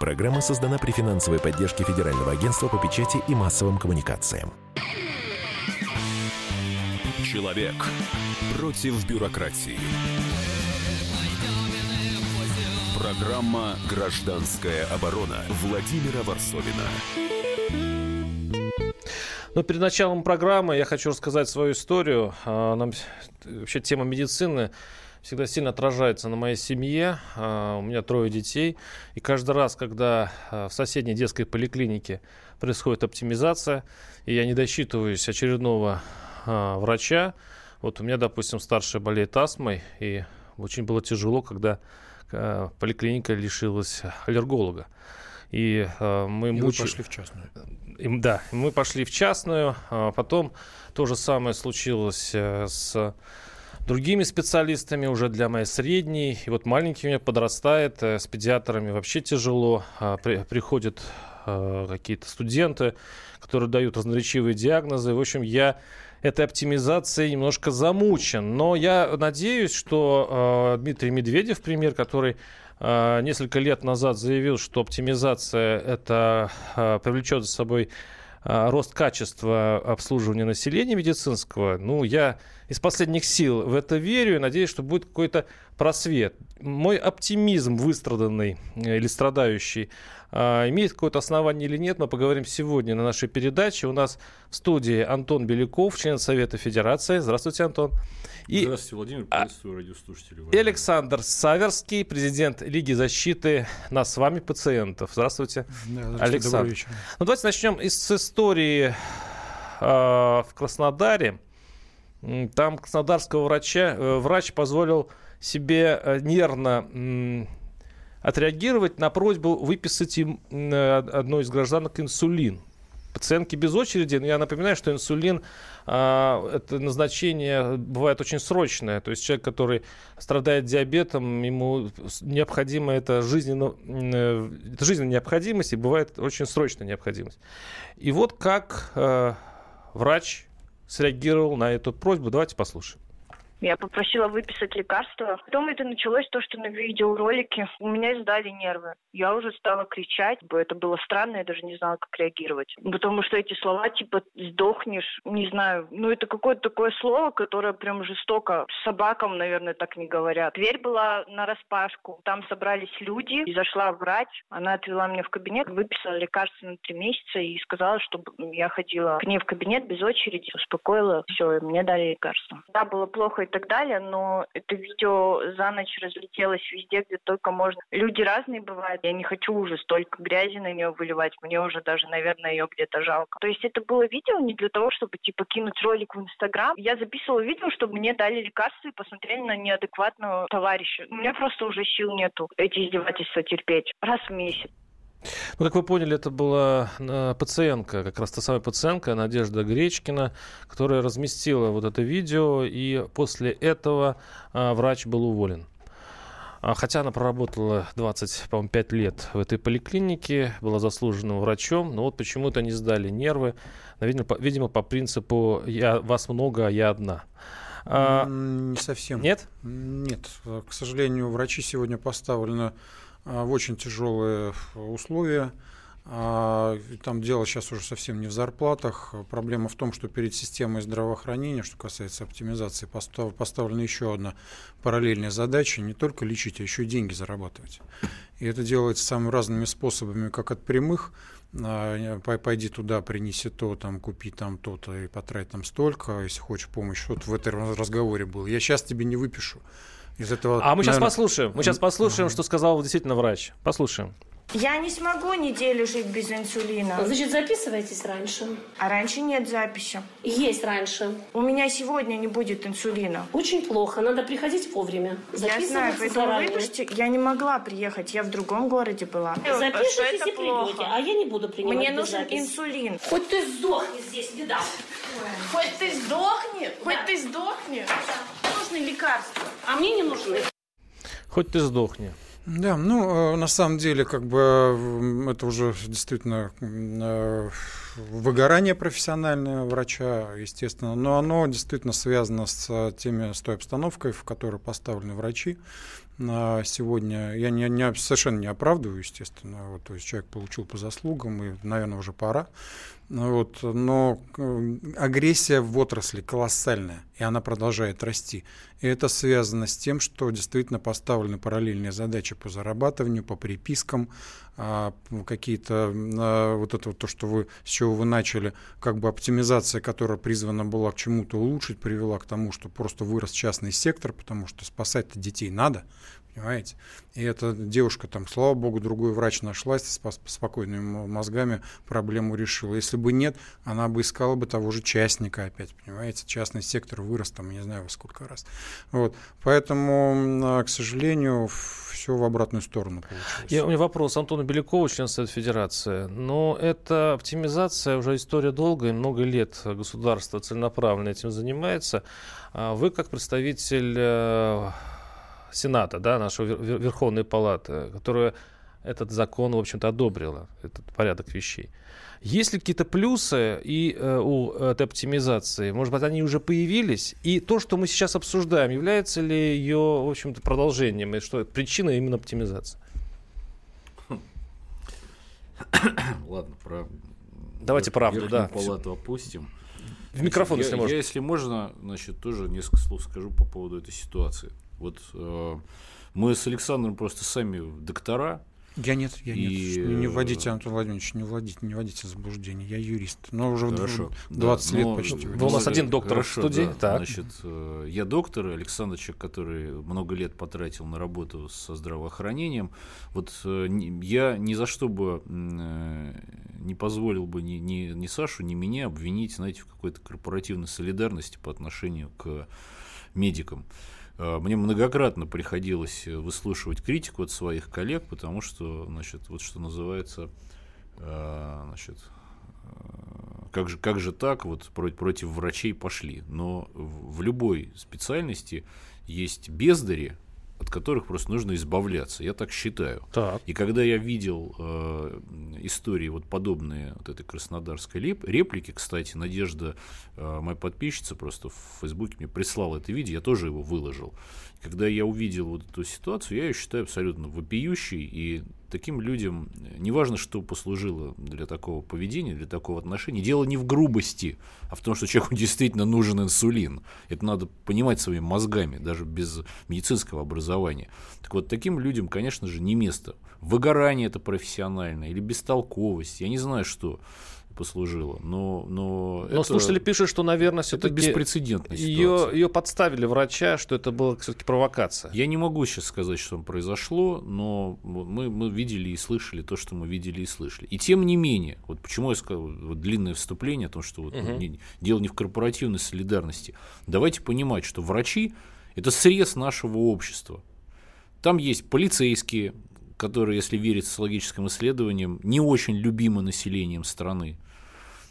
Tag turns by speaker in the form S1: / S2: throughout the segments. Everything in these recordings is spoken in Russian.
S1: Программа создана при финансовой поддержке Федерального агентства по печати и массовым коммуникациям.
S2: Человек против бюрократии. Программа «Гражданская оборона» Владимира Варсовина.
S3: Ну, перед началом программы я хочу рассказать свою историю. А, нам вообще тема медицины всегда сильно отражается на моей семье. А, у меня трое детей. И каждый раз, когда а, в соседней детской поликлинике происходит оптимизация, и я не досчитываюсь очередного врача, вот у меня, допустим, старшая болеет астмой, и очень было тяжело, когда поликлиника лишилась аллерголога.
S4: И э, мы и муч... пошли в частную.
S3: И, да, мы пошли в частную. А потом то же самое случилось э, с другими специалистами уже для моей средней. И вот маленький у меня подрастает, э, с педиатрами вообще тяжело. При, приходят э, какие-то студенты, которые дают разноречивые диагнозы. В общем, я этой оптимизацией немножко замучен. Но я надеюсь, что э, Дмитрий Медведев, пример, который несколько лет назад заявил, что оптимизация это привлечет за собой рост качества обслуживания населения медицинского. Ну, я из последних сил в это верю и надеюсь, что будет какой-то просвет. Мой оптимизм выстраданный э, или страдающий а, имеет какое-то основание или нет, мы поговорим сегодня на нашей передаче. У нас в студии Антон Беляков, член Совета Федерации. Здравствуйте, Антон.
S5: И Здравствуйте, Владимир. А, приветствую радиослушателей.
S3: И Александр Саверский, президент Лиги защиты нас с вами пациентов. Здравствуйте, да, здравствуйте Александр. Ну, давайте начнем с истории э, в Краснодаре. Там краснодарского врача, э, врач позволил себе э, нервно отреагировать на просьбу выписать им э, одной из гражданок инсулин. Пациентки без очереди, я напоминаю, что инсулин а, это назначение бывает очень срочное. То есть человек, который страдает диабетом, ему необходимо это жизненно, э, это жизненная необходимость и бывает очень срочная необходимость. И вот как врач среагировал на эту просьбу. Давайте послушаем.
S6: Я попросила выписать лекарства. Потом это началось то, что на видеоролике у меня издали нервы. Я уже стала кричать. Это было странно, я даже не знала, как реагировать. Потому что эти слова типа «сдохнешь», не знаю. Ну, это какое-то такое слово, которое прям жестоко. Собакам, наверное, так не говорят. Дверь была на распашку. Там собрались люди. И зашла врач. Она отвела меня в кабинет, выписала лекарства на три месяца и сказала, чтобы я ходила к ней в кабинет без очереди. Успокоила. Все, и мне дали лекарства. Да, было плохо так далее, но это видео за ночь разлетелось везде, где только можно. Люди разные бывают. Я не хочу уже столько грязи на нее выливать. Мне уже даже, наверное, ее где-то жалко. То есть это было видео не для того, чтобы типа кинуть ролик в Инстаграм. Я записывала видео, чтобы мне дали лекарства и посмотрели на неадекватного товарища. У меня просто уже сил нету эти издевательства терпеть. Раз в месяц.
S3: Ну, как вы поняли, это была э, пациентка, как раз та самая пациентка Надежда Гречкина, которая разместила вот это видео, и после этого а, врач был уволен. А, хотя она проработала 25 лет в этой поликлинике, была заслуженным врачом, но вот почему-то не сдали нервы. Видимо, по, видимо, по принципу «я, «вас много, а я одна».
S4: А, не совсем.
S3: Нет?
S4: Нет. К сожалению, врачи сегодня поставлены в очень тяжелые условия. А, там дело сейчас уже совсем не в зарплатах. Проблема в том, что перед системой здравоохранения, что касается оптимизации, поставлена еще одна параллельная задача не только лечить, а еще и деньги зарабатывать. И это делается самыми разными способами, как от прямых, а, пойди туда, принеси то, там, купи там то-то и потрать там столько, если хочешь помощь. Вот в этом разговоре был. Я сейчас тебе не выпишу
S3: из этого... А мы сейчас послушаем. Мы сейчас послушаем, что сказал действительно врач. Послушаем.
S6: Я не смогу неделю жить без инсулина.
S7: Значит, записывайтесь раньше.
S6: А раньше нет записи.
S7: Есть раньше.
S6: У меня сегодня не будет инсулина.
S7: Очень плохо. Надо приходить вовремя.
S6: Я знаю, поэтому выпишите. Я не могла приехать. Я в другом городе была.
S7: Запишитесь и придете. А я не буду принимать
S6: Мне нужен запись. инсулин.
S7: Хоть ты сдохни здесь, не дам.
S6: Хоть ты сдохни. Хоть да. ты сдохни. Да. Нужны лекарства.
S7: А мне не нужны.
S3: Хоть ты сдохни.
S4: Да, ну, э, на самом деле, как бы это уже действительно э, выгорание профессиональное врача, естественно, но оно действительно связано с теми, с той обстановкой, в которой поставлены врачи. сегодня, я не, не, совершенно не оправдываю, естественно, вот, то есть человек получил по заслугам, и, наверное, уже пора, вот, но э, агрессия в отрасли колоссальная, и она продолжает расти. И это связано с тем, что действительно поставлены параллельные задачи по зарабатыванию, по припискам, а, какие-то, вот это вот то, что вы, с чего вы начали, как бы оптимизация, которая призвана была к чему-то улучшить, привела к тому, что просто вырос частный сектор, потому что спасать-то детей надо, понимаете? И эта девушка там, слава богу, другой врач нашлась, с спокойными мозгами проблему решила. Если бы нет, она бы искала бы того же частника опять, понимаете? Частный сектор вырос там, не знаю, во сколько раз. Вот. Поэтому, к сожалению, все в обратную сторону получилось.
S3: Я, у меня вопрос. Антону Белякову, член Совета Федерации. Но это оптимизация уже история долгая, много лет государство целенаправленно этим занимается. А вы, как представитель э, Сената, да, нашего Верховной Палаты, которая этот закон, в общем-то, одобрила, этот порядок вещей. Есть ли какие-то плюсы и э, у этой оптимизации? Может быть, они уже появились? И то, что мы сейчас обсуждаем, является ли ее, в общем-то, продолжением? И что причина именно оптимизации?
S5: Ладно, про
S3: Давайте правду, да.
S5: палату опустим.
S3: В микрофон,
S5: я,
S3: если можно.
S5: Я, если можно, значит, тоже несколько слов скажу по поводу этой ситуации. Вот э, мы с Александром просто сами доктора,
S4: я нет, я и... нет. Не вводите, Антон Владимирович, не вводите, не вводите заблуждений. Я юрист. Но уже Хорошо. 20 да, лет но... почти.
S3: Вы у нас один доктор Хорошо, в студии. Да.
S5: Так. Значит, э, я доктор, Александр человек, который много лет потратил на работу со здравоохранением. Вот э, я ни за что бы э, не позволил бы ни, ни, ни Сашу, ни меня обвинить, знаете, в какой-то корпоративной солидарности по отношению к медикам. А, мне многократно приходилось э, выслушивать критику от своих коллег, потому что, значит, вот что называется, а, значит, как же, как же так, вот против, против врачей пошли. Но в любой специальности есть бездари, от которых просто нужно избавляться. Я так считаю.
S3: Так.
S5: И когда я видел э, истории вот подобные вот этой краснодарской леп, реплики, кстати, Надежда, э, моя подписчица, просто в Фейсбуке мне прислала это видео, я тоже его выложил. Когда я увидел вот эту ситуацию, я ее считаю абсолютно вопиющей, и таким людям, неважно, что послужило для такого поведения, для такого отношения, дело не в грубости, а в том, что человеку действительно нужен инсулин. Это надо понимать своими мозгами, даже без медицинского образования. Так вот, таким людям, конечно же, не место. Выгорание это профессиональное или бестолковость, я не знаю что послужило. Но, но,
S3: но это, слушатели пишут, что, наверное, все-таки
S5: беспрецедентная
S3: ее, ее подставили врача, что это была все-таки провокация.
S5: Я не могу сейчас сказать, что там произошло, но мы, мы видели и слышали то, что мы видели и слышали. И тем не менее, вот почему я сказал вот длинное вступление о том, что вот, угу. не, дело не в корпоративной солидарности. Давайте понимать, что врачи – это срез нашего общества. Там есть полицейские, которые, если верить социологическим исследованиям, не очень любимы населением страны.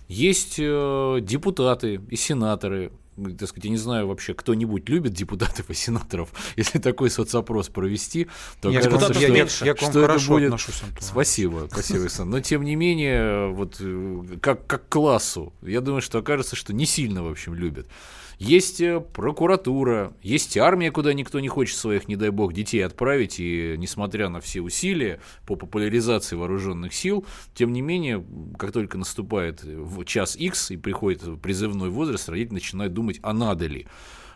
S5: Есть э, депутаты и сенаторы, так сказать, я не знаю вообще, кто-нибудь любит депутатов и сенаторов, если такой соцопрос провести, то
S4: я
S5: кажется,
S4: что, я, я, я к вам
S5: что
S4: это будет...
S5: отношусь, Антон. Спасибо, спасибо, Александр. Но тем не менее, вот э, как, как классу, я думаю, что окажется, что не сильно, в общем, любят. Есть э, прокуратура, есть армия, куда никто не хочет своих, не дай бог, детей отправить, и несмотря на все усилия по популяризации вооруженных сил, тем не менее, как только наступает в час X и приходит призывной возраст, родители начинают думать, а надо ли.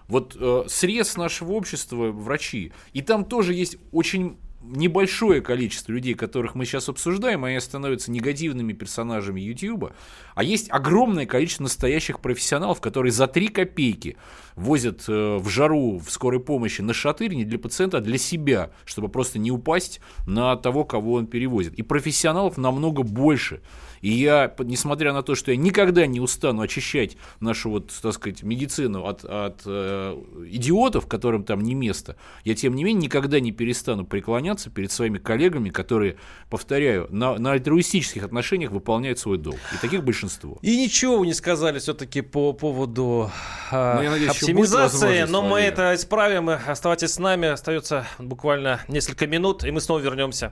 S5: Вот э, срез нашего общества врачи. И там тоже есть очень небольшое количество людей, которых мы сейчас обсуждаем, они становятся негативными персонажами YouTube, а есть огромное количество настоящих профессионалов, которые за 3 копейки возят э, в жару в скорой помощи на шатырь не для пациента, а для себя, чтобы просто не упасть на того, кого он перевозит. И профессионалов намного больше. И я, несмотря на то, что я никогда не устану очищать нашу, вот, так сказать, медицину от, от э, идиотов, которым там не место, я, тем не менее, никогда не перестану преклоняться перед своими коллегами, которые, повторяю, на, на альтруистических отношениях выполняют свой долг. И таких большинство.
S3: И ничего вы не сказали все-таки по поводу э, ну, надеюсь, оптимизации, но мы это исправим. Оставайтесь с нами, остается буквально несколько минут, и мы снова вернемся.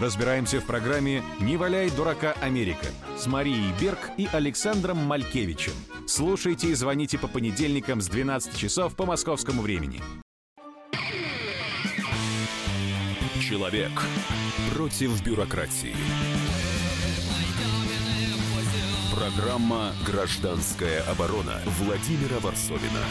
S2: Разбираемся в программе «Не валяй дурака Америка» с Марией Берг и Александром Малькевичем. Слушайте и звоните по понедельникам с 12 часов по московскому времени. Человек против бюрократии. Программа «Гражданская оборона» Владимира Варсовина.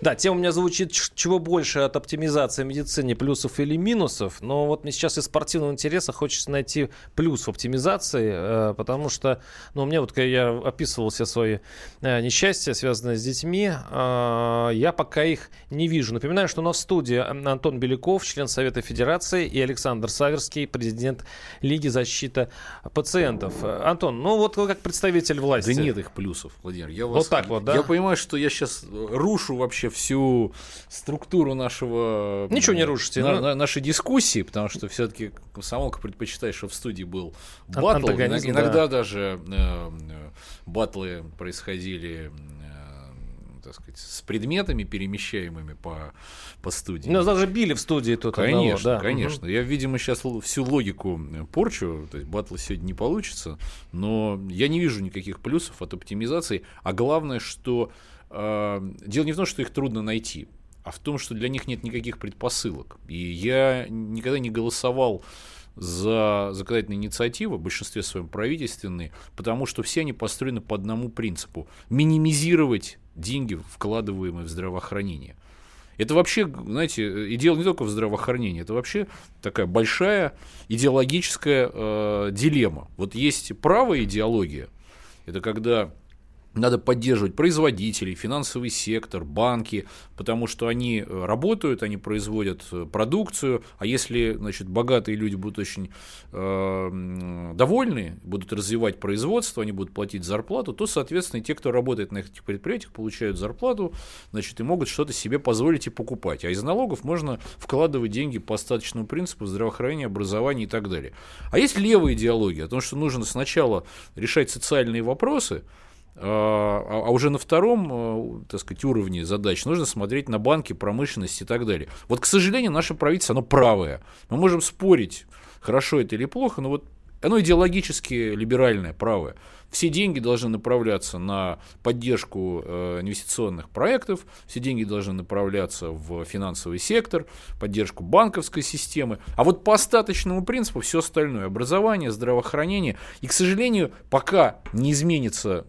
S3: Да, тема у меня звучит чего больше от оптимизации медицины плюсов или минусов, но вот мне сейчас из спортивного интереса хочется найти плюс в оптимизации, э, потому что, ну, мне вот, когда я описывал все свои э, несчастья, связанные с детьми, э, я пока их не вижу. Напоминаю, что у нас в студии Антон Беляков, член Совета Федерации, и Александр Саверский, президент Лиги защиты пациентов. Антон, ну вот вы как представитель власти.
S5: Да нет их плюсов, Владимир. Я вас,
S3: вот так вот, да?
S5: Я понимаю, что я сейчас рушу вообще всю структуру нашего...
S3: Ничего не рушите.
S5: На,
S3: ну...
S5: на, нашей дискуссии, потому что все-таки комсомолка предпочитает, чтобы в студии был батл. Иногда да. даже э, батлы происходили э, так сказать, с предметами, перемещаемыми по, по студии.
S3: Ну, даже били в студии тут
S5: Конечно,
S3: одного, да.
S5: конечно. Я, видимо, сейчас всю логику порчу, то есть батла сегодня не получится, но я не вижу никаких плюсов от оптимизации, а главное, что э, дело не в том, что их трудно найти, а в том, что для них нет никаких предпосылок. И я никогда не голосовал за законодательные инициативы, в большинстве своем правительственные, потому что все они построены по одному принципу – минимизировать деньги, вкладываемые в здравоохранение. Это вообще, знаете, и дело не только в здравоохранении, это вообще такая большая идеологическая э, дилемма. Вот есть правая идеология, это когда надо поддерживать производителей, финансовый сектор, банки, потому что они э, работают, они производят э, продукцию, а если значит, богатые люди будут очень э, довольны, будут развивать производство, они будут платить зарплату, то, соответственно, те, кто работает на этих предприятиях, получают зарплату, значит, и могут что-то себе позволить и покупать. А из налогов можно вкладывать деньги по остаточному принципу здравоохранения, образования и так далее. А есть левая идеология о том, что нужно сначала решать социальные вопросы, а, а, уже на втором, э, так сказать, уровне задач нужно смотреть на банки, промышленность и так далее. Вот, к сожалению, наше правительство, оно правое. Мы можем спорить, хорошо это или плохо, но вот оно идеологически либеральное, правое. Все деньги должны направляться на поддержку э, инвестиционных проектов, все деньги должны направляться в финансовый сектор, поддержку банковской системы. А вот по остаточному принципу все остальное, образование, здравоохранение. И, к сожалению, пока не изменится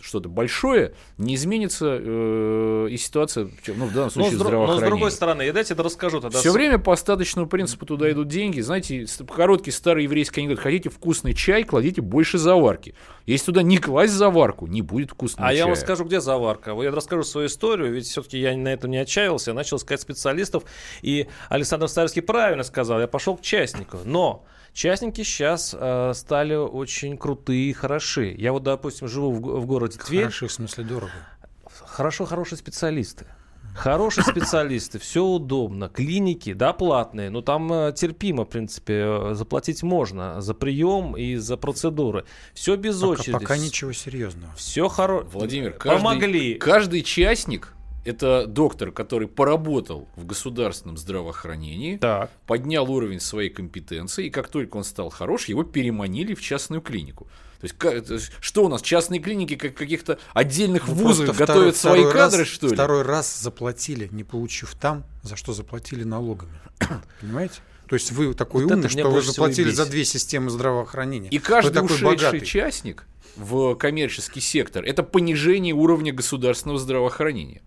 S5: что-то большое, не изменится э, и ситуация, ну, в данном случае, но, здравоохранения.
S3: Но с другой стороны, я дайте это расскажу тогда.
S5: Все время по остаточному принципу туда идут деньги. Знаете, короткий старый еврейский анекдот. Хотите вкусный чай, кладите больше заварки. Если туда не класть заварку, не будет вкусного
S3: а
S5: чая.
S3: А я вам скажу, где заварка. Я расскажу свою историю, ведь все-таки я на этом не отчаялся. Я начал искать специалистов, и Александр Старский правильно сказал, я пошел к частнику. Но Частники сейчас э, стали очень крутые и хороши. Я вот, допустим, живу в, в городе Тверь.
S4: Хороши, в смысле дорого?
S3: Хорошо, хорошие специалисты. Хорошие специалисты, все удобно. Клиники, да, платные, но там э, терпимо, в принципе, э, заплатить можно за прием и за процедуры. Все без
S4: пока,
S3: очереди.
S4: Пока ничего серьезного.
S3: Все хорошо.
S5: Владимир, каждый,
S3: помогли.
S5: Каждый частник это доктор, который поработал в государственном здравоохранении,
S3: так.
S5: поднял уровень своей компетенции, и как только он стал хорош, его переманили в частную клинику. То есть, что у нас, частные клиники как каких-то отдельных ну, вузов готовят второй, свои второй кадры,
S4: раз,
S5: что ли?
S4: Второй раз заплатили, не получив там, за что заплатили налогами. Понимаете? То есть вы такой вот умный, что вы заплатили за две системы здравоохранения.
S5: И каждый вы ушедший богатый. частник в коммерческий сектор – это понижение уровня государственного здравоохранения.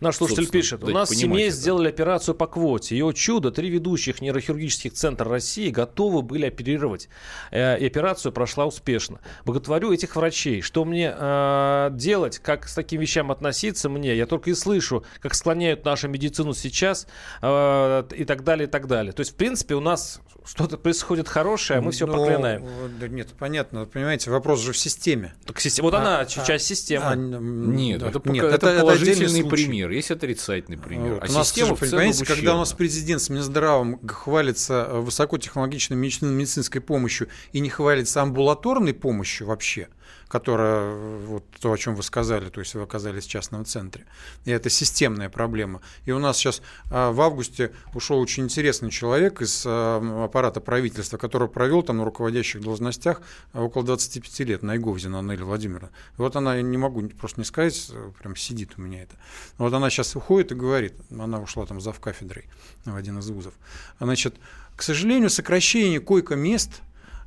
S3: Наш слушатель пишет, у нас в семье это. сделали операцию по квоте. О чудо, три ведущих нейрохирургических центра России готовы были оперировать. Э, и операцию прошла успешно. Боготворю этих врачей. Что мне э, делать, как с таким вещам относиться мне? Я только и слышу, как склоняют нашу медицину сейчас э, и так далее, и так далее. То есть, в принципе, у нас что-то происходит хорошее, а мы все ну, проклинаем.
S4: Да нет, понятно. Понимаете, вопрос же в системе.
S3: Так, вот а, она, а, часть системы. А,
S5: нет, да, это, нет, это, это положительный пример. пример, есть отрицательный пример.
S4: Вот.
S5: А
S4: у нас,
S5: система целом
S4: понимаете, когда у нас
S5: ущербна.
S4: президент с Минздравом хвалится э, высокотехнологичной медицин- медицинской помощью и не хвалится амбулаторной помощью вообще, которая, вот то, о чем вы сказали, то есть вы оказались в частном центре, и это системная проблема. И у нас сейчас а, в августе ушел очень интересный человек из а, аппарата правительства, который провел там на руководящих должностях а, около 25 лет, Найговзина Аннели Владимировна. Вот она, я не могу просто не сказать, э, прям сидит у меня это. Вот она сейчас уходит и говорит, она ушла там зав кафедрой в один из вузов. Значит, к сожалению, сокращение койко-мест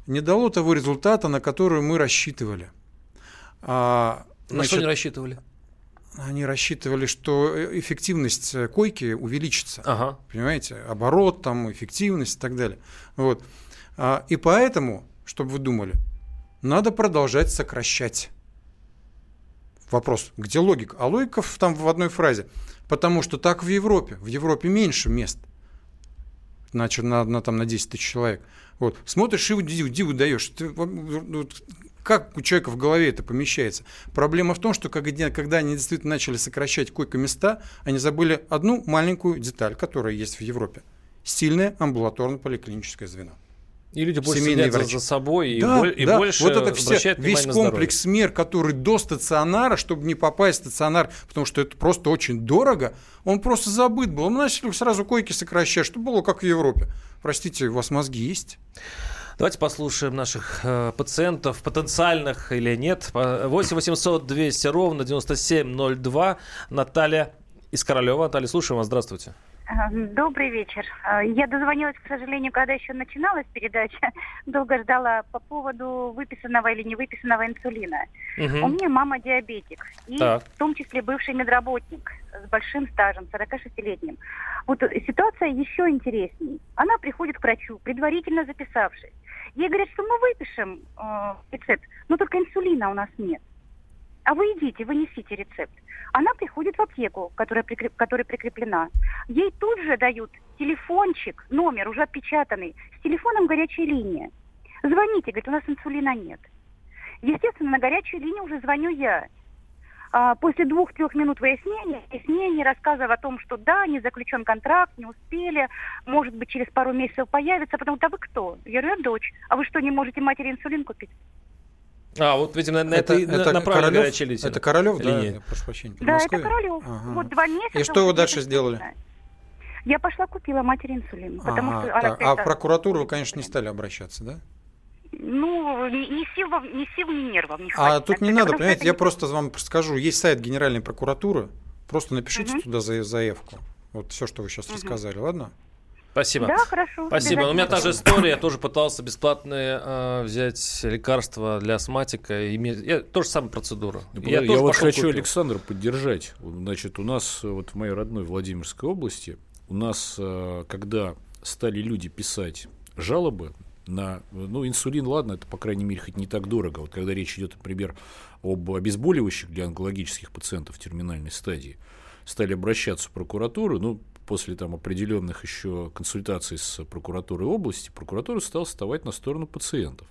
S4: не дало того результата, на который мы рассчитывали. А,
S3: На что не рассчитывали?
S4: они рассчитывали, что э, эффективность э, койки увеличится.
S3: Ага.
S4: Понимаете, оборот, там, эффективность и так далее. Вот. А, и поэтому, чтобы вы думали, надо продолжать сокращать. Вопрос, где логика? А логика в- там в одной фразе. Потому что так в Европе. В Европе меньше мест. Значит, на, на, там, на 10 тысяч человек. Вот. Смотришь и диву, диву даешь. Ты, вот, как у человека в голове это помещается? Проблема в том, что когда они действительно начали сокращать койко-места, они забыли одну маленькую деталь, которая есть в Европе. Сильное амбулаторно-поликлиническое звено.
S3: И люди больше
S4: Семейные
S3: следят за,
S4: врачи.
S3: за собой и,
S4: Да,
S3: боль- и
S4: да,
S3: больше
S4: вот это все, весь
S3: на здоровье.
S4: комплекс мер, который до стационара, чтобы не попасть в стационар, потому что это просто очень дорого, он просто забыт был. Мы начали сразу койки сокращать, чтобы было как в Европе. Простите, у вас мозги есть?
S3: Давайте послушаем наших э, пациентов, потенциальных или нет. По- 8 800 200 ровно 9702. Наталья из Королева. Наталья, слушаем вас. Здравствуйте.
S8: Добрый вечер. А, Я дозвонилась, к сожалению, когда еще начиналась передача. Долго ждала по поводу выписанного или не выписанного инсулина.
S3: Мгм.
S8: У меня мама диабетик, и
S3: Так.
S8: в том числе бывший медработник с большим стажем, 46-летним. Вот э, ситуация еще интересней. Она приходит к врачу, предварительно записавшись. Ей говорят, что мы выпишем э, рецепт, но только инсулина у нас нет. А вы идите, вы несите рецепт. Она приходит в аптеку, которая, прикреп- которая прикреплена. Ей тут же дают телефончик, номер уже отпечатанный, с телефоном горячей линии. Звоните, говорит, у нас инсулина нет. Естественно, на горячую линию уже звоню я. А, после двух-трех минут выяснения, выяснений, рассказов о том, что да, не заключен контракт, не успели, может быть, через пару месяцев появится, потому что а вы кто? Я говорю, я дочь. А вы что, не можете матери инсулин купить?
S3: А, вот, видимо, на это, это, направлена
S4: Королёв?
S3: горячая.
S4: Это Королев, да?
S3: Линия.
S4: Я прошу прощения.
S8: Да,
S4: Москве?
S8: это Королев.
S4: Ага.
S8: Вот два месяца.
S4: И что вы дальше сделали?
S8: Я пошла купила матери инсулин, потому
S4: Ага,
S8: что она
S4: так. А в
S8: это-
S4: прокуратуру вы, конечно, не стали обращаться, да?
S8: Ну, ни, ни сил, ни сил, ни нервов не
S4: А
S8: хватит.
S4: тут не
S8: Это
S4: надо,
S8: потому что
S4: понимаете,
S8: это
S4: я просто вам скажу, есть сайт Генеральной прокуратуры, просто напишите
S8: Мгм.
S4: туда за- заявку. Вот все, что вы сейчас рассказали, ладно?
S3: Спасибо.
S8: Да, хорошо.
S3: Спасибо. У меня та же история. Я тоже пытался бесплатные э, взять лекарства для астматика. И мне- я, то же самая процедура.
S5: Ну,
S3: я
S5: я
S3: тоже
S5: вот хочу
S3: купил.
S5: Александра поддержать. Значит, у нас вот в моей родной Владимирской области, у нас, э, когда стали люди писать жалобы на, ну, инсулин, ладно, это, по крайней мере, хоть не так дорого. Вот когда речь идет, например, об обезболивающих для онкологических пациентов в терминальной стадии, стали обращаться в прокуратуру, ну, после там определенных еще консультаций с прокуратурой области, прокуратура стала вставать на сторону пациентов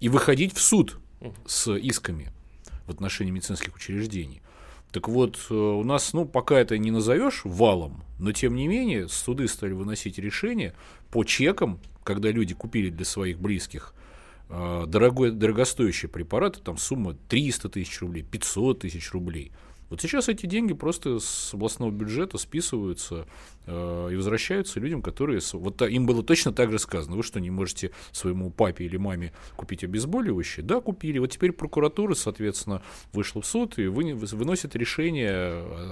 S5: и выходить в суд с исками в отношении медицинских учреждений. Так вот, э, у нас, ну, пока это не назовешь валом, но тем не менее суды стали выносить решения по чекам, когда люди купили для своих близких э, дорогой, дорогостоящие препараты, там сумма 300 тысяч рублей, 500 тысяч рублей. Вот сейчас эти деньги просто с областного бюджета списываются и возвращаются людям, которые... Вот им было точно так же сказано. Вы что, не можете своему папе или маме купить обезболивающее? Да, купили. Вот теперь прокуратура, соответственно, вышла в суд и выносит решение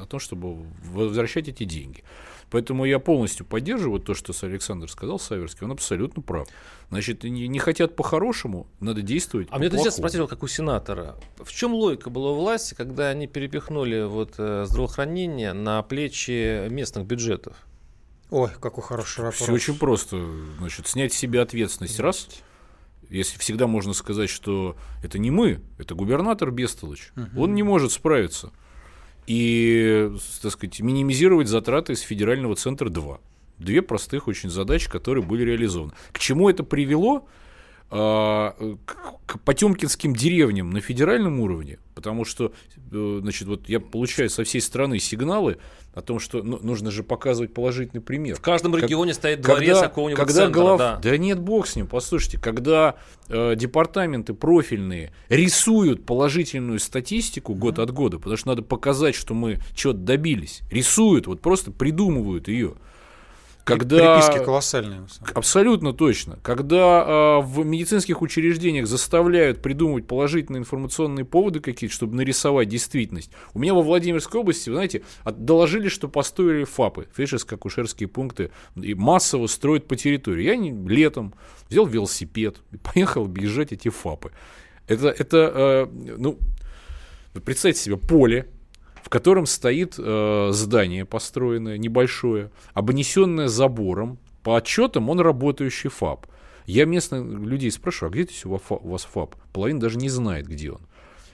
S5: о том, чтобы возвращать эти деньги. Поэтому я полностью поддерживаю то, что Александр сказал, Саверский, он абсолютно прав. Значит, не, не хотят по-хорошему, надо действовать
S3: А мне
S5: по-плохому.
S3: сейчас спросил, как у сенатора. В чем логика была у власти, когда они перепихнули вот, э, здравоохранение на плечи местных бюджетов?
S4: Ой, какой хороший вопрос.
S5: Все очень просто. Значит, снять с себя ответственность раз. Если всегда можно сказать, что это не мы, это губернатор Бестолыч. Он не может справиться. И, так сказать, минимизировать затраты из федерального центра 2. Две простых очень задачи, которые были реализованы. К чему это привело? А, к, потемкинским деревням на федеральном уровне, потому что, э, значит, вот я получаю со всей страны сигналы о том, что ну, нужно же показывать положительный пример.
S3: В каждом регионе как, стоит дворец какого-нибудь
S5: когда
S3: центра.
S5: Глав...
S3: Да.
S5: да нет, бог с ним, послушайте, когда э, департаменты профильные рисуют положительную статистику mm-hmm. год от года, потому что надо показать, что мы чего-то добились, рисуют, вот просто придумывают ее. Когда...
S4: Приписки колоссальные.
S5: Абсолютно точно. Когда э, в медицинских учреждениях заставляют придумывать положительные информационные поводы какие-то, чтобы нарисовать действительность. У меня во Владимирской области, вы знаете, доложили, что построили ФАПы, фельдшерско-акушерские пункты, и массово строят по территории. Я не, летом взял велосипед и поехал объезжать эти ФАПы. Это, это э, ну, представьте себе поле, в котором стоит э, здание построенное, небольшое, обнесенное забором. По отчетам он работающий ФАП. Я местных людей спрашиваю, а где здесь у вас ФАП? Половина даже не знает, где он.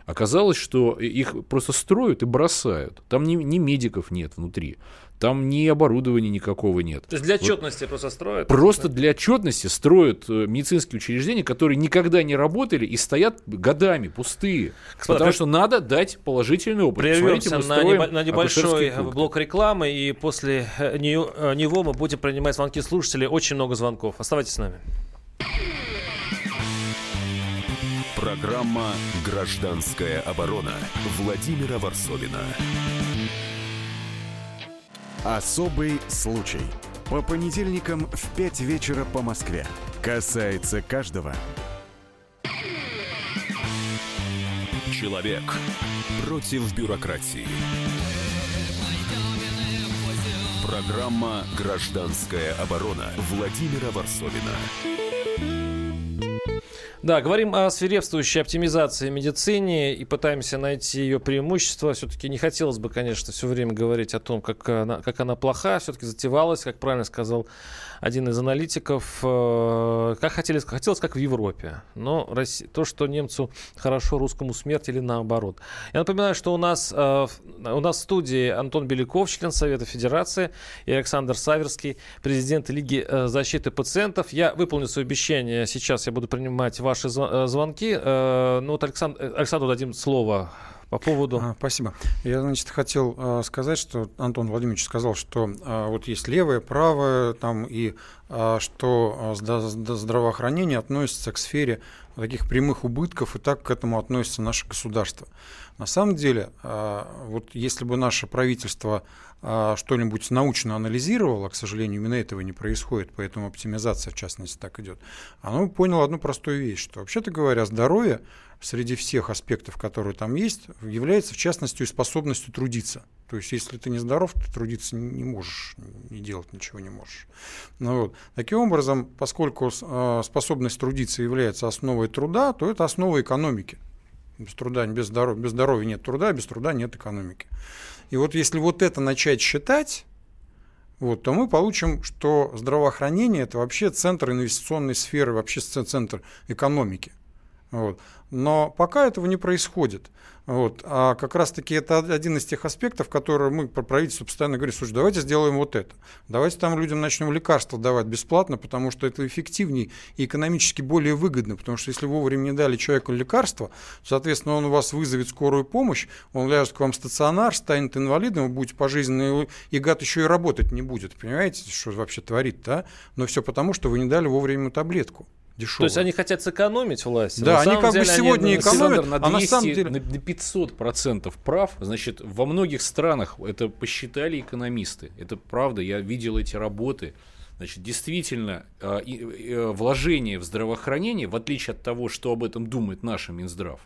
S5: Оказалось, что их просто строят и бросают. Там ни, ни медиков нет внутри. Там ни оборудования никакого нет.
S3: То есть для отчетности вот. просто строят?
S5: Просто для отчетности строят э, медицинские учреждения, которые никогда не работали и стоят годами пустые. Господа, потому что надо дать положительный опыт.
S3: Прервемся Смотрите, на, небо- на небольшой блок рекламы, и после э, э, него мы будем принимать звонки слушателей. Очень много звонков. Оставайтесь с нами.
S1: Программа «Гражданская оборона» Владимира Варсовина. Особый случай. По понедельникам в 5 вечера по Москве. Касается каждого. Человек против бюрократии. Программа «Гражданская оборона» Владимира Варсовина.
S3: Да, говорим о свирепствующей оптимизации медицине и пытаемся найти ее преимущества. Все-таки не хотелось бы, конечно, все время говорить о том, как она, как она плоха. Все-таки затевалась, как правильно сказал один из аналитиков, э, как хотели, хотелось, как в Европе. Но Россия, то, что немцу хорошо, русскому смерть или наоборот. Я напоминаю, что у нас, э, у нас в студии Антон Беляков, член Совета Федерации, и Александр Саверский, президент Лиги э, защиты пациентов. Я выполню свое обещание. Сейчас я буду принимать ваши звонки. Ну вот Александр, Александру дадим слово по поводу...
S4: А, спасибо. Я, значит, хотел а, сказать, что Антон Владимирович сказал, что а, вот есть левое, правое, там, и а, что а, здравоохранение относится к сфере таких прямых убытков, и так к этому относится наше государство. На самом деле, а, вот если бы наше правительство что-нибудь научно анализировало, к сожалению, именно этого не происходит, поэтому оптимизация, в частности, так идет, оно поняло одну простую вещь, что, вообще-то говоря, здоровье среди всех аспектов, которые там есть, является в частности способностью трудиться. То есть, если ты не здоров, ты трудиться не можешь, не делать ничего не можешь. Ну, вот. Таким образом, поскольку способность трудиться является основой труда, то это основа экономики. Без труда, без здоровья, без здоровья нет труда, без труда нет экономики. И вот если вот это начать считать, вот, то мы получим, что здравоохранение – это вообще центр инвестиционной сферы, вообще центр экономики. Вот. Но пока этого не происходит. Вот. А как раз-таки это один из тех аспектов, которые мы про правительство постоянно говорим, слушай, давайте сделаем вот это. Давайте там людям начнем лекарства давать бесплатно, потому что это эффективнее и экономически более выгодно. Потому что если вовремя не дали человеку лекарство, соответственно, он у вас вызовет скорую помощь, он ляжет к вам в стационар, станет инвалидом, вы будете пожизненно, и гад еще и работать не будет. Понимаете, что вообще творит, да? Но все потому, что вы не дали вовремя таблетку
S3: дешевых. То есть они хотят сэкономить власть.
S5: Да, они как деле, бы сегодня они, экономят, на 200, а на самом деле... На 500 процентов прав. Значит, во многих странах это посчитали экономисты. Это правда, я видел эти работы. Значит, действительно, а, э, вложение в здравоохранение, в отличие от того, что об этом думает наш Минздрав,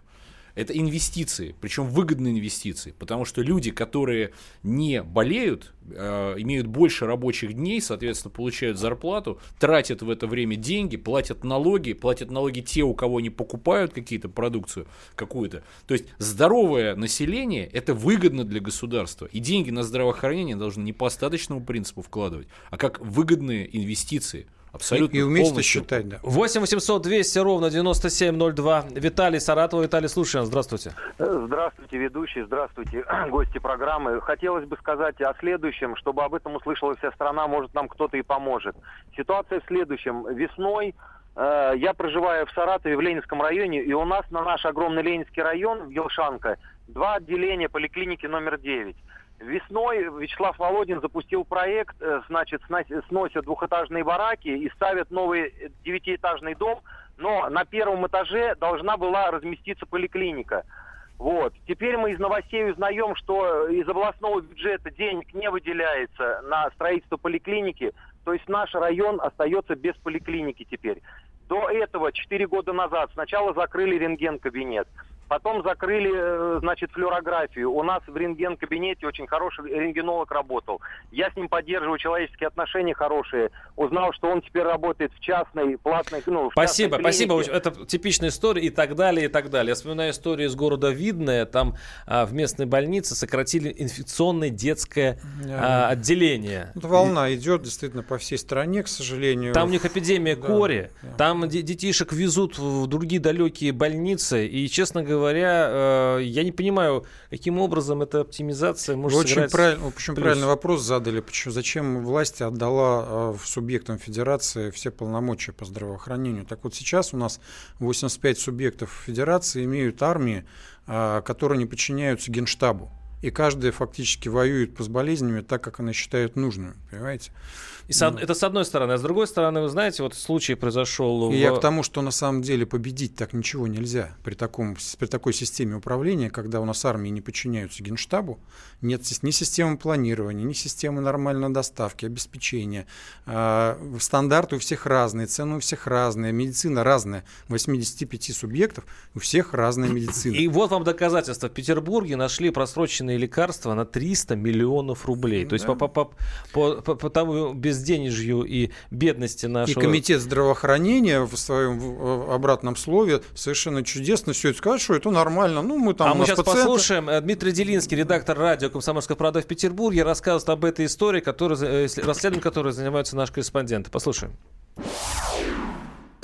S5: это инвестиции, причем выгодные инвестиции, потому что люди, которые не болеют, э, имеют больше рабочих дней, соответственно, получают зарплату, тратят в это время деньги, платят налоги, платят налоги те, у кого они покупают какие-то продукцию какую-то. То есть здоровое население это выгодно для государства, и деньги на здравоохранение должны не по остаточному принципу вкладывать, а как выгодные инвестиции. Абсолютно.
S4: И, уметь это считать, да.
S3: 8 800 200 ровно 9702. Виталий Саратов. Виталий, слушаем. Здравствуйте.
S9: Здравствуйте, ведущий. Здравствуйте, гости программы. Хотелось бы сказать о следующем, чтобы об этом услышала вся страна, может, нам кто-то и поможет. Ситуация в следующем. Весной Э, я проживаю в Саратове, в Ленинском районе, и у нас на наш огромный Ленинский район, Елшанка, два отделения поликлиники номер 9. Весной Вячеслав Володин запустил проект, э, значит, сносят двухэтажные бараки и ставят новый девятиэтажный дом, но на первом этаже должна была разместиться поликлиника. Вот. Теперь мы из новостей узнаем, что из областного бюджета денег не выделяется на строительство поликлиники, то есть наш район остается без поликлиники теперь. До этого, 4 года назад, сначала закрыли рентген-кабинет, Потом закрыли, э, значит, флюорографию. У нас в рентген-кабинете очень хороший рентгенолог работал. Я с ним поддерживаю человеческие отношения хорошие. Узнал, что он теперь работает в частной, платной, ну, в
S3: Спасибо, спасибо. Это типичная история и так далее, и так далее. Я вспоминаю историю из города Видное. Там а, в местной больнице сократили инфекционное детское а, отделение.
S4: Это волна идет действительно по всей стране, к сожалению.
S3: Там у них эпидемия да, кори. Да. Там детишек везут в другие далекие больницы. И, честно говоря, говоря, э, я не понимаю, каким образом эта оптимизация может
S4: Вы очень, правильно, очень правильный вопрос задали. Почему, зачем власть отдала э, субъектам федерации все полномочия по здравоохранению? Так вот сейчас у нас 85 субъектов федерации имеют армии, э, которые не подчиняются генштабу. И каждая фактически воюет с болезнями так, как она считает нужным. Понимаете?
S3: И с, это с одной стороны. А с другой стороны, вы знаете, вот случай произошел...
S4: И в... я к тому, что на самом деле победить так ничего нельзя при, таком, при такой системе управления, когда у нас армии не подчиняются генштабу, нет ни системы планирования, ни системы нормальной доставки, обеспечения. А, стандарты у всех разные, цены у всех разные, медицина разная. 85 субъектов, у всех разная медицина.
S3: И вот вам доказательство. В Петербурге нашли просроченные лекарства на 300 миллионов рублей. То есть да. по, по, по, по, по тому без безденежью и бедности нашего...
S4: И комитет здравоохранения в своем обратном слове совершенно чудесно все это сказать, что это нормально. Ну, мы там
S3: а мы сейчас пациенты... послушаем. Э, Дмитрий Делинский, редактор радио «Комсомольская правда» в Петербурге, рассказывает об этой истории, который, э, расследованием которой занимаются наши корреспонденты. Послушаем.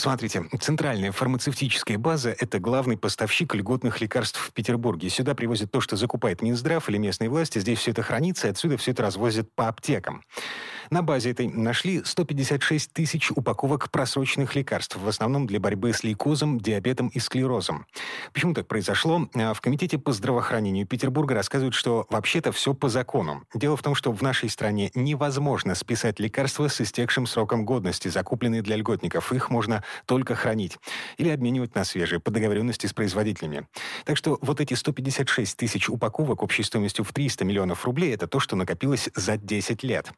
S10: Смотрите, центральная фармацевтическая база – это главный поставщик льготных лекарств в Петербурге. Сюда привозят то, что закупает Минздрав или местные власти. Здесь все это хранится, и отсюда все это развозят по аптекам. На базе этой нашли 156 тысяч упаковок просроченных лекарств, в основном для борьбы с лейкозом, диабетом и склерозом. Почему так произошло? А, в Комитете по здравоохранению Петербурга рассказывают, что вообще-то все по закону. Дело в том, что в нашей стране невозможно списать лекарства с истекшим сроком годности, закупленные для льготников. Их можно только хранить или обменивать на свежие по договоренности с производителями. Так что вот эти 156 тысяч упаковок общей стоимостью в 300 миллионов рублей – это то, что накопилось за 10 лет.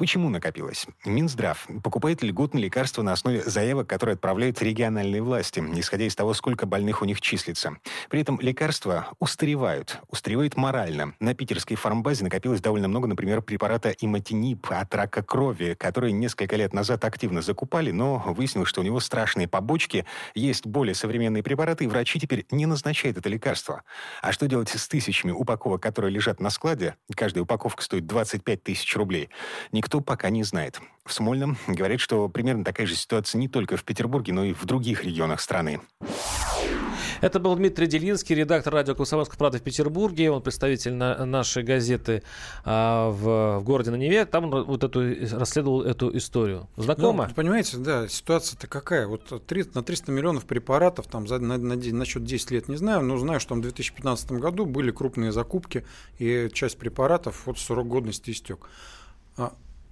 S10: Почему накопилось? Минздрав покупает льготные лекарства на основе заявок, которые отправляют региональные власти, исходя из того, сколько больных у них числится. При этом лекарства устаревают. Устаревают морально. На питерской фармбазе накопилось довольно много, например, препарата иматинип от рака крови, который несколько лет назад активно закупали, но выяснилось, что у него страшные побочки, есть более современные препараты, и врачи теперь не назначают это лекарство. А что делать с тысячами упаковок, которые лежат на складе? Каждая упаковка стоит 25 тысяч рублей. Никто никто пока не знает. В Смольном говорят, что примерно такая же ситуация не только в Петербурге, но и в других регионах страны.
S3: Это был Дмитрий Делинский, редактор радио «Комсомольская правда» в Петербурге. Он представитель на, нашей газеты а, в, в городе на Неве. Там он вот эту, расследовал эту историю. Знакомо?
S4: Ну, понимаете, да, ситуация-то какая. Вот 3, на 300 миллионов препаратов, там, за, на, на, на счет 10 лет не знаю, но знаю, что в 2015 году были крупные закупки, и часть препаратов вот срок годности истек.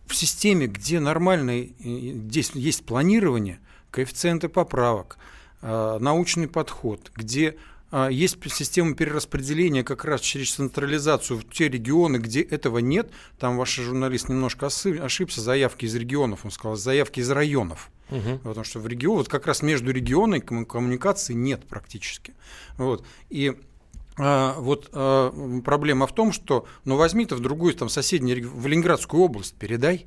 S4: В системе, где нормальный, здесь есть планирование, коэффициенты поправок, а, научный подход, где а, есть система перераспределения как раз через централизацию в те регионы, где этого нет. Там ваш журналист немножко ошибся, заявки из регионов, он сказал, заявки из районов. Угу. Потому что в регионе, вот как раз между регионами коммуникации нет практически. Вот. И вот а, проблема в том, что, ну возьми ты в другую, там, соседнюю, в Ленинградскую область передай.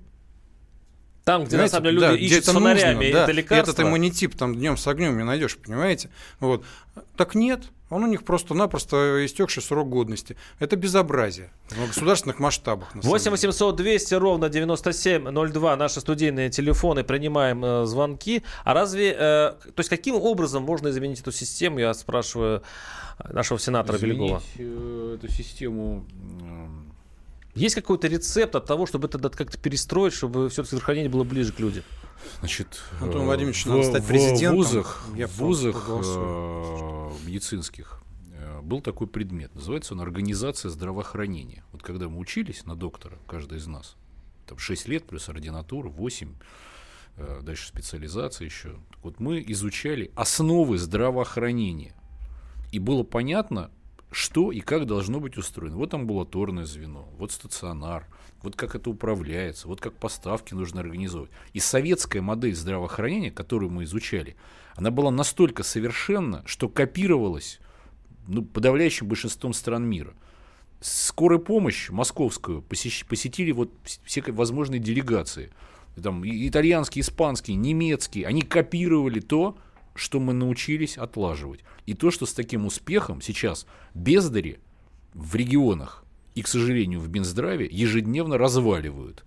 S3: Там, где Знаете, на самом деле люди да, ищут это фонарями нужно, да, это лекарство.
S4: Этот иммунитип там днем с огнем не найдешь, понимаете? Вот. Так нет, он у них просто-напросто истекший срок годности. Это безобразие в государственных масштабах.
S3: 8 800 200 ровно 9702 наши студийные телефоны, принимаем э, звонки. А разве, э, то есть каким образом можно изменить эту систему, я спрашиваю нашего сенатора
S5: Изменить
S3: Белякова?
S5: Э, эту систему
S3: Есть какой-то рецепт от того, чтобы это как-то перестроить, чтобы все-таки здравоохранение было ближе к людям?
S5: Значит,
S4: Антон
S5: э,
S4: Владимирович,
S5: в,
S4: надо стать
S5: в
S4: президентом.
S5: вузах,
S4: Я
S5: в вузах э, медицинских э, был такой предмет. Называется он организация здравоохранения. Вот когда мы учились на доктора, каждый из нас, там 6 лет плюс ординатура, 8, э, дальше специализация еще. Вот мы изучали основы здравоохранения. И было понятно, что и как должно быть устроено. Вот амбулаторное звено, вот стационар, вот как это управляется, вот как поставки нужно организовывать. И советская модель здравоохранения, которую мы изучали, она была настолько совершенна, что копировалась ну, подавляющим большинством стран мира. Скорая помощь московскую посетили вот все возможные делегации. Там, итальянские, испанские, немецкие. Они копировали то, что мы научились отлаживать. И то, что с таким успехом сейчас бездари в регионах и, к сожалению, в Минздраве ежедневно разваливают.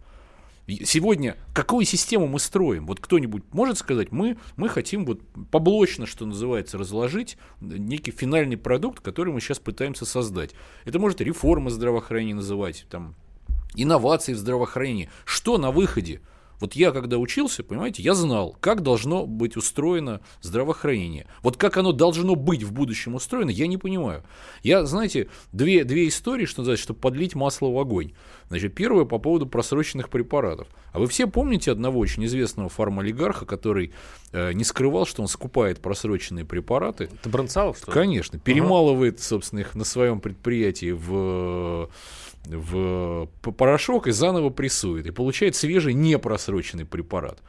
S5: Сегодня какую систему мы строим? Вот кто-нибудь может сказать, мы, мы хотим вот поблочно, что называется, разложить некий финальный продукт, который мы сейчас пытаемся создать. Это может реформа здравоохранения называть, там, инновации в здравоохранении. Что на выходе? Вот я, когда учился, понимаете, я знал, как должно быть устроено здравоохранение. Вот как оно должно быть в будущем устроено, я не понимаю. Я, знаете, две, две истории, что называется, чтобы подлить масло в огонь. Значит, первое по поводу просроченных препаратов. А вы все помните одного очень известного фармолигарха, который э, не скрывал, что он скупает просроченные препараты?
S3: Это Бронцалов, что ли?
S5: Конечно. Перемалывает, собственно, их на своем предприятии в в порошок и заново прессует. И получает свежий непросроченный препарат.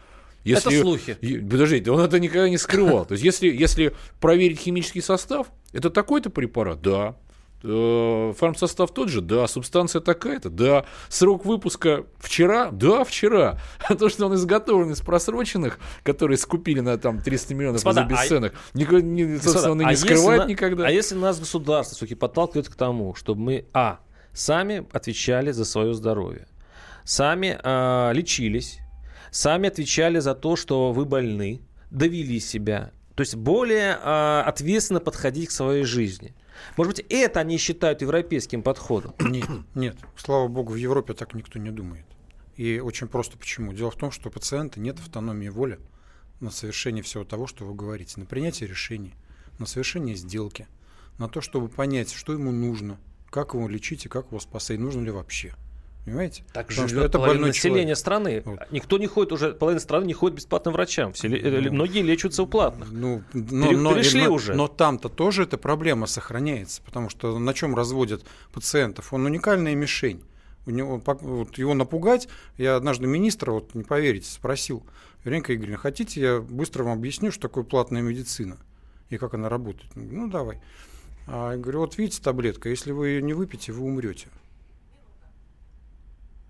S3: Это слухи.
S5: Подождите, он это никогда не скрывал. То есть, если, если проверить химический состав, это такой-то препарат? Да. Э, Фармсостав тот же? Да. Субстанция такая-то? Да. Срок выпуска вчера? Да, вчера. А то, что он изготовлен из просроченных, которые скупили на там 300 миллионов
S3: Господа,
S5: за
S3: а-
S5: бесценок, нико- не- собственно,
S3: Господа,
S5: он и
S3: а
S5: не
S3: если
S5: скрывает
S3: на-
S5: никогда.
S3: А если нас государство все-таки подталкивает к тому, чтобы мы, а, сами отвечали за свое здоровье, сами а, лечились, сами отвечали за то, что вы больны, довели себя, то есть более а, ответственно подходить к своей жизни. Может быть, это они считают европейским подходом?
S4: Нет, нет. Слава богу, в Европе так никто не думает. И очень просто почему. Дело в том, что у пациента нет автономии воли на совершение всего того, что вы говорите, на принятие решений, на совершение сделки, на то, чтобы понять, что ему нужно, как его лечить и как его спасать, нужно ли вообще. Понимаете?
S3: Так
S4: Потому
S3: живет
S4: что это
S3: половина населения
S4: человек.
S3: страны.
S4: Вот.
S3: Никто не ходит уже, половина страны не ходит бесплатно врачам. Все, э, многие лечатся у платных.
S4: Ну, но,
S3: Пере-
S4: но-
S3: перешли
S4: но-
S3: уже.
S4: но там-то тоже эта проблема сохраняется, потому что на чем разводят пациентов? Он уникальная мишень. У него, вот его напугать, я однажды министра, вот не поверите, спросил, Вероника Игоревна, хотите, я быстро вам объясню, что такое платная медицина и как она работает? Ну, давай. А я говорю, вот видите таблетка, если вы ее не выпьете, вы умрете.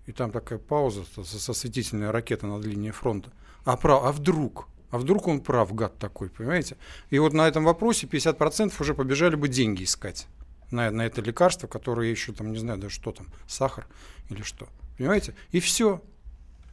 S4: И там такая пауза, со, светительная ракета над линией фронта. А, прав, а вдруг? А вдруг он прав, гад такой, понимаете? И вот на этом вопросе 50% уже побежали бы деньги искать на, на это лекарство, которое еще там, не знаю, даже что там, сахар или что. Понимаете? И все.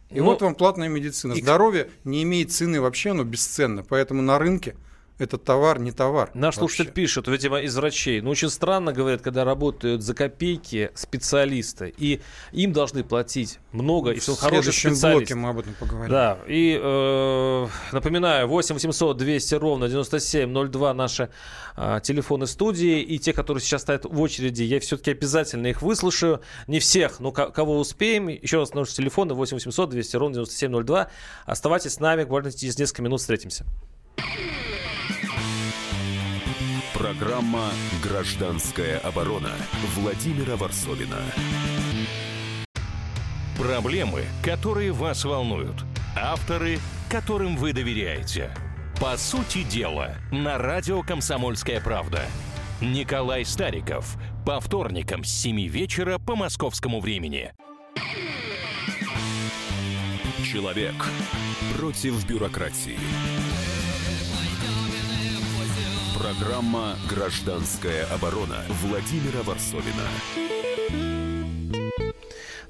S4: И
S3: Ну,
S4: вот вам платная медицина. Здоровье не имеет цены вообще, оно бесценно. Поэтому на рынке этот товар не товар.
S3: Наш
S4: вообще.
S3: слушатель пишет, видимо, из врачей. Ну, очень странно, говорят, когда работают за копейки специалисты, и им должны платить много, если он
S4: В
S3: хороший специалист.
S4: блоке мы об этом поговорим.
S3: Да, и э, напоминаю, 8 800 200 ровно 9702 наши э, телефоны студии, и те, которые сейчас стоят в очереди, я все-таки обязательно их выслушаю. Не всех, но ко- кого успеем. Еще раз наши телефоны 8 800 200 ровно 9702. Оставайтесь с нами, буквально через несколько минут встретимся.
S1: Программа «Гражданская оборона» Владимира Варсовина.
S11: Проблемы, которые вас волнуют. Авторы, которым вы доверяете. По сути дела, на радио «Комсомольская правда». Николай Стариков. По вторникам с 7 вечера по московскому времени.
S1: Человек против бюрократии. Программа «Гражданская оборона» Владимира Варсовина.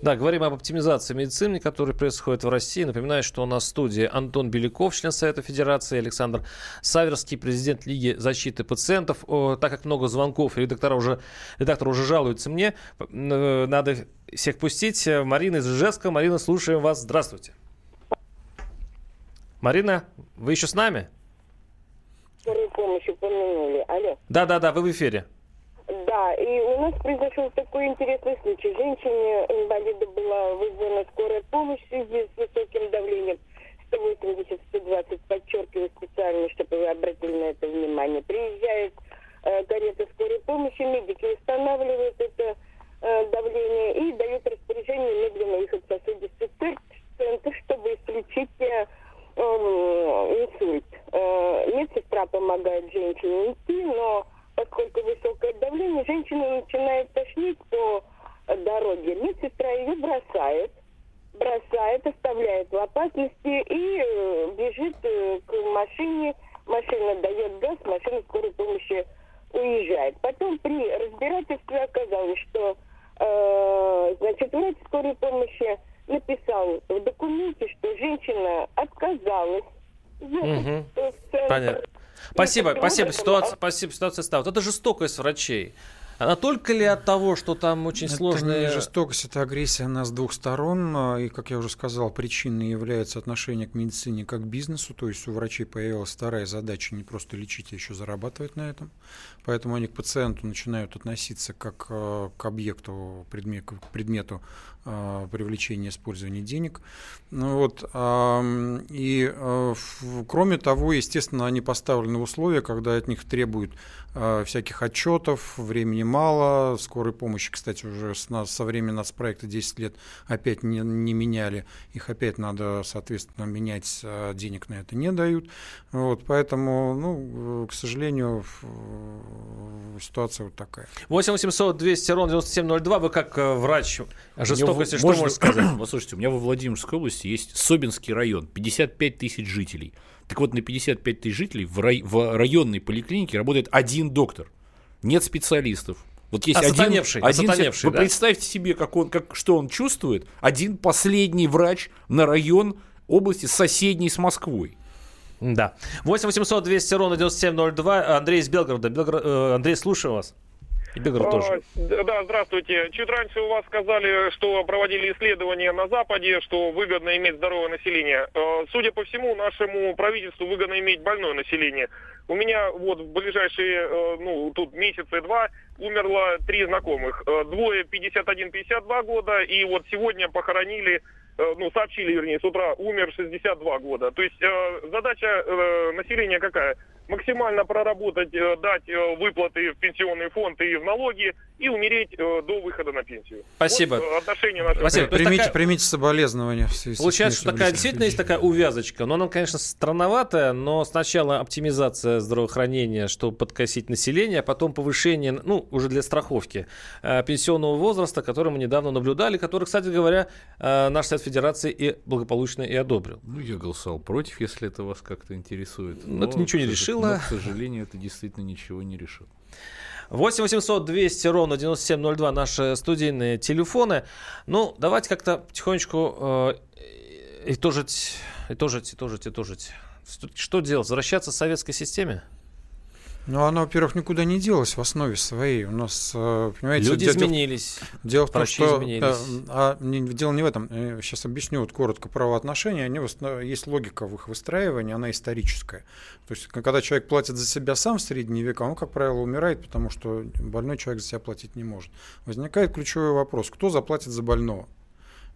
S3: Да, говорим об оптимизации медицины, которая происходит в России. Напоминаю, что у нас в студии Антон Беляков, член Совета Федерации, Александр Саверский, президент Лиги защиты пациентов. О, так как много звонков, редактора уже, редактор уже жалуется мне, э, надо всех пустить. Марина из Ижевска. Марина, слушаем вас. Здравствуйте. Марина, вы еще с нами?
S12: Скорую помощь упомянули. Алло.
S3: Да, да, да, вы в эфире.
S12: Да, и у нас произошел такой интересный случай. Женщине инвалида была вызвана скорая помощь в связи с высоким давлением. 180-120, подчеркиваю специально, чтобы вы обратили на это внимание. Приезжает э, карета скорой помощи, медики устанавливают это э, давление и дают распоряжение медленно ехать в сосудистый центр, чтобы исключить э, инсульт. Э, медсестра помогает женщине идти, но поскольку высокое давление, женщина начинает тошнить по дороге. Медсестра ее бросает, бросает, оставляет в опасности и э, бежит э, к машине. Машина дает газ, машина скорой помощи уезжает. Потом при разбирательстве оказалось, что э, значит, врач скорой помощи написал в документе, что женщина отказалась.
S3: Угу. Понятно. Спасибо, спасибо. Ситуация, спасибо, ситуация стала. Вот это жестокость врачей. Она только ли от того, что там очень
S4: это
S3: сложная...
S4: Это не жестокость, это агрессия на с двух сторон. И, как я уже сказал, причиной является отношение к медицине как к бизнесу. То есть у врачей появилась вторая задача не просто лечить, а еще зарабатывать на этом. Поэтому они к пациенту начинают относиться как э, к объекту, предмет, к предмету э, привлечения использования денег. Ну, вот, и э, кроме того, естественно, они поставлены в условия, когда от них требуют всяких отчетов, времени мало, скорой помощи, кстати, уже с, со времени нацпроекта 10 лет опять не, не меняли, их опять надо, соответственно, менять, денег на это не дают. Вот, поэтому, ну, к сожалению, ситуация вот такая.
S3: 8 800 200 ровно 9702. Вы как э, врач жестокости, что можете сказать?
S5: Послушайте, у меня во Владимирской области есть Собинский район, 55 тысяч жителей. Так вот, на 55 тысяч жителей в, рай, в районной поликлинике работает один доктор. Нет специалистов. Вот есть один, один вы да? представьте себе, как он, как, что он чувствует. Один последний врач на район области соседней с Москвой.
S3: Да. 8 800 200 ровно 9702. Андрей из Белгорода. Белгород, э, Андрей, слушаю вас. И Белгород тоже.
S13: А, да, здравствуйте. Чуть раньше у вас сказали, что проводили исследования на Западе, что выгодно иметь здоровое население. А, судя по всему, нашему правительству выгодно иметь больное население. У меня вот в ближайшие, э, ну, тут месяцы два умерло три знакомых. Э, двое 51-52 года, и вот сегодня похоронили ну, сообщили, вернее, с утра, умер 62 года. То есть э, задача э, населения какая? Максимально проработать, э, дать э, выплаты в пенсионный фонд и в налоги и умереть э, до выхода на пенсию.
S3: Спасибо.
S13: Вот отношение нашего.
S4: Спасибо. Примите, такая... примите соболезнования.
S3: Получается, что такая действительно есть такая увязочка, но она, конечно, странноватая, но сначала оптимизация здравоохранения, чтобы подкосить население, а потом повышение, ну, уже для страховки пенсионного возраста, который мы недавно наблюдали, который, кстати говоря, наш Совет Федерации и благополучно и одобрил.
S5: Ну, я голосовал против, если это вас как-то интересует.
S3: Но это ничего не решит решила.
S5: Но, к сожалению, это действительно ничего не решило.
S3: 8 800 200 ровно 9702 наши студийные телефоны. Ну, давайте как-то потихонечку э, итожить, итожить, итожить, итожить. Что делать? Возвращаться к советской системе?
S4: Ну, она, во-первых, никуда не делась в основе своей. У нас, э, понимаете...
S3: Люди дело, изменились.
S4: Дело в том, что... Изменились. А, а, дело не в этом. Я сейчас объясню вот коротко правоотношения. Они, есть логика в их выстраивании, она историческая. То есть, когда человек платит за себя сам в средние века, он, как правило, умирает, потому что больной человек за себя платить не может. Возникает ключевой вопрос, кто заплатит за больного?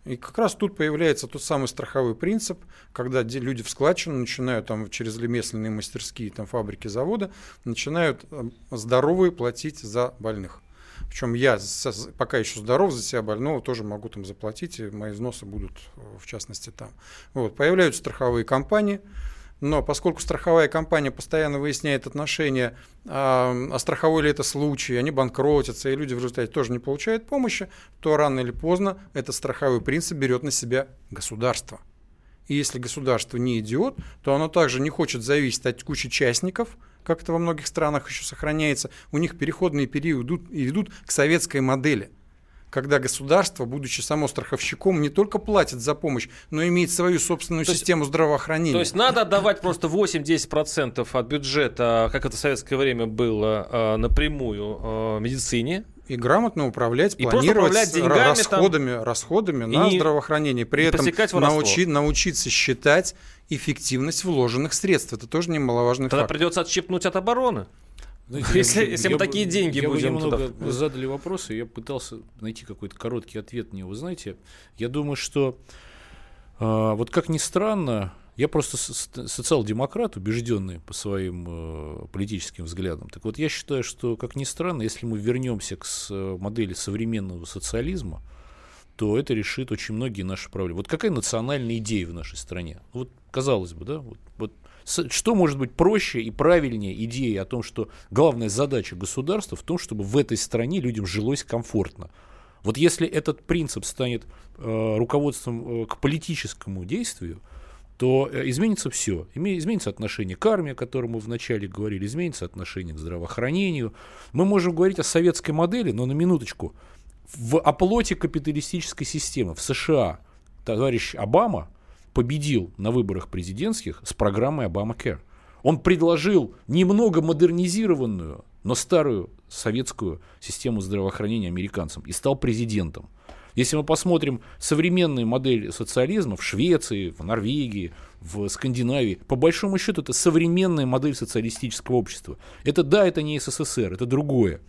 S4: И как раз тут появляется тот самый страховой принцип, когда люди в складчину начинают там через ремесленные мастерские, там фабрики, заводы, начинают э, здоровые платить за больных. Причем я пока еще здоров за себя больного тоже могу там заплатить, и мои взносы будут э, в частности там. Вот. Появляются страховые компании, но поскольку страховая компания постоянно выясняет отношения, а, а страховой ли это случай, они банкротятся, и люди в результате тоже не получают помощи, то рано или поздно этот страховой принцип берет на себя государство. И если государство не идиот, то оно также не хочет зависеть от кучи частников, как это во многих странах еще сохраняется. У них переходные периоды идут, и ведут к советской модели когда государство, будучи само страховщиком, не только платит за помощь, но имеет свою собственную
S3: То
S4: систему здравоохранения.
S3: То есть надо отдавать просто 8-10% от бюджета, как это в советское время было, э, напрямую э, медицине,
S4: и грамотно управлять,
S3: И
S4: планировать
S3: деньгами там.
S4: расходами, расходами
S3: И
S4: на
S3: не-
S4: здравоохранение. При этом научи- научиться считать эффективность вложенных средств. Это тоже немаловажный
S3: тогда
S4: факт.
S3: придется отщипнуть от обороны.
S5: Знаете,
S3: Если-
S5: я-
S3: если
S5: я
S3: мы такие деньги
S5: я
S3: будем
S5: немного
S3: туда-
S5: задали вопросы, я пытался найти какой-то короткий ответ на него. Вы знаете, я думаю, что а, вот как ни странно, я просто социал-демократ, убежденный по своим э, политическим взглядам. Так вот, я считаю, что, как ни странно, если мы вернемся к с- модели современного социализма, то это решит очень многие наши проблемы. Вот какая национальная идея в нашей стране? Вот, казалось бы, да, вот, вот что может быть проще и правильнее идеи о том, что главная задача государства в том, чтобы в этой стране людям жилось комфортно. Вот если этот принцип станет э, руководством э, к политическому действию, то э, изменится все. Изменится отношение к армии, о котором мы вначале говорили, изменится отношение к здравоохранению. Мы можем говорить о советской модели, но на минуточку. В оплоте капиталистической системы в США товарищ Обама победил на выборах президентских с программой Обама Care. Он предложил немного модернизированную, но старую советскую систему здравоохранения американцам и стал президентом. Если мы посмотрим современные модели социализма в Швеции, в Норвегии, в Скандинавии, по большому счету это современная модель социалистического общества. Это да, это не СССР, это другое.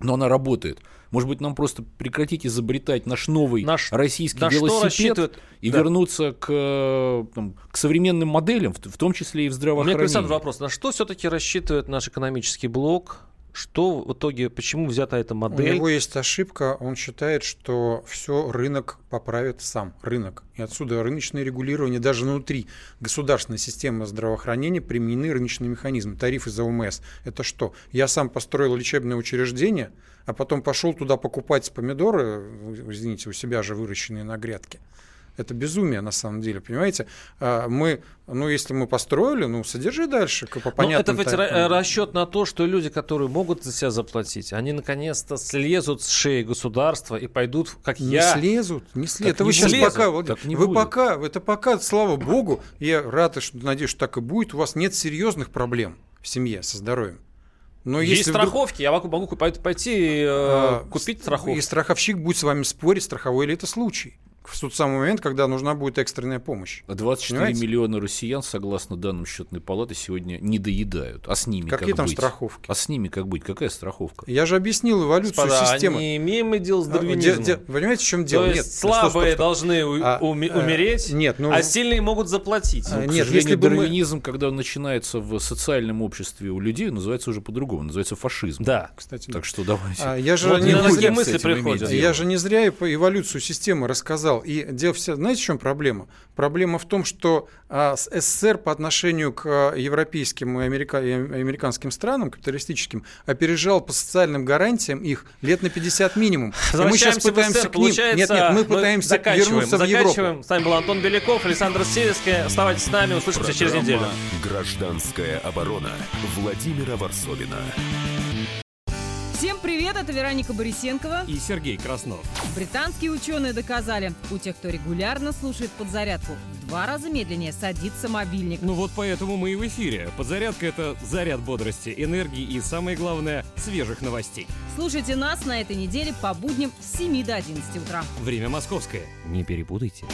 S5: Но она работает. Может быть, нам просто прекратить изобретать наш новый российский
S3: на
S5: велосипед и
S3: Да.
S5: вернуться к, там, к современным моделям, в, в том числе и в
S3: У меня к
S5: здравоохранении.
S3: Александру вопрос. На что все-таки рассчитывает наш экономический блок? Что в итоге, почему взята эта
S4: У
S3: модель?
S4: него есть ошибка, он считает, что все рынок поправит сам, рынок. И отсюда рыночное регулирование, даже внутри государственной системы здравоохранения применены рыночные механизмы, тарифы за ОМС. Это что? Я сам построил лечебное учреждение, а потом пошел туда покупать помидоры, извините, у себя же выращенные на грядке. Это безумие на самом деле, понимаете? А, Мы, ну если мы построили, ну содержи дальше по
S3: Ну, это
S4: понятным
S3: ведь
S4: тарифам.
S3: ра- расчет на то, что люди, которые могут за себя заплатить, они наконец-то слезут с шеи государства и пойдут, как
S4: Не
S3: я.
S4: слезут, не слезут. Это
S3: не
S4: вы сейчас
S3: слезут.
S4: пока, Владимир,
S3: не
S4: вы
S3: будет.
S4: пока, это пока, слава богу, я рад, и что надеюсь, что так и будет. У вас нет серьезных проблем в семье со здоровьем. Но
S3: Есть
S4: если вдруг-
S3: страховки, я могу, могу пойти, пойти, э,
S4: А,
S3: купить
S4: И
S3: страховку.
S4: страховщик будет с вами спорить, страховой ли это случай. В тот самый момент, когда нужна будет экстренная помощь.
S5: 24
S4: Понимаете?
S5: миллиона россиян, согласно данным счетной палаты, сегодня не доедают. А с ними
S4: Какие
S5: как
S4: там
S5: быть?
S4: страховки?
S5: А с ними как быть? Какая страховка?
S4: Я же объяснил эволюцию
S3: Господа,
S4: системы.
S3: не имеем мы дел с
S4: А,
S3: дарвинизмом.
S4: де- де- понимаете, в чем дело?
S3: То
S4: Нет,
S3: есть
S4: стоп, стоп,
S3: слабые
S4: стоп.
S3: должны у-
S4: А, э,
S3: умереть,
S4: нет, ну-
S3: а сильные могут заплатить.
S4: А,
S5: Ну,
S4: нет, если бы мы-
S5: дарвинизм, когда он начинается в социальном обществе у людей, называется уже по-другому, называется фашизм.
S3: Да.
S4: Кстати,
S5: Так что давайте.
S4: А, я же
S3: Вот
S4: не, с
S3: мысли приходят.
S4: Я же не зря эволюцию системы рассказал. И дело вся, знаете, в чем проблема? Проблема в том, что а, СССР по отношению к а, европейским и, америка- и американским странам, капиталистическим, опережал по социальным гарантиям их лет на 50 минимум. И мы сейчас пытаемся
S3: СССР,
S4: к ним. Нет, нет, мы пытаемся
S3: заканчиваем,
S4: вернуться в Европу.
S3: заканчиваем. С вами был Антон Беляков, Александр Сельский. Оставайтесь с нами, услышимся через
S14: Программа
S3: неделю.
S14: «Гражданская оборона» Владимира Варсовина.
S15: Привет, это Вероника Борисенкова.
S16: И Сергей Краснов.
S15: Британские ученые доказали, у тех, кто регулярно слушает подзарядку, в два раза медленнее садится мобильник.
S16: Ну вот поэтому мы и в эфире. Подзарядка — это заряд бодрости, энергии и, самое главное, свежих новостей.
S15: Слушайте нас на этой неделе по будням с 7 до 11 утра.
S16: Время московское. Не перепутайте.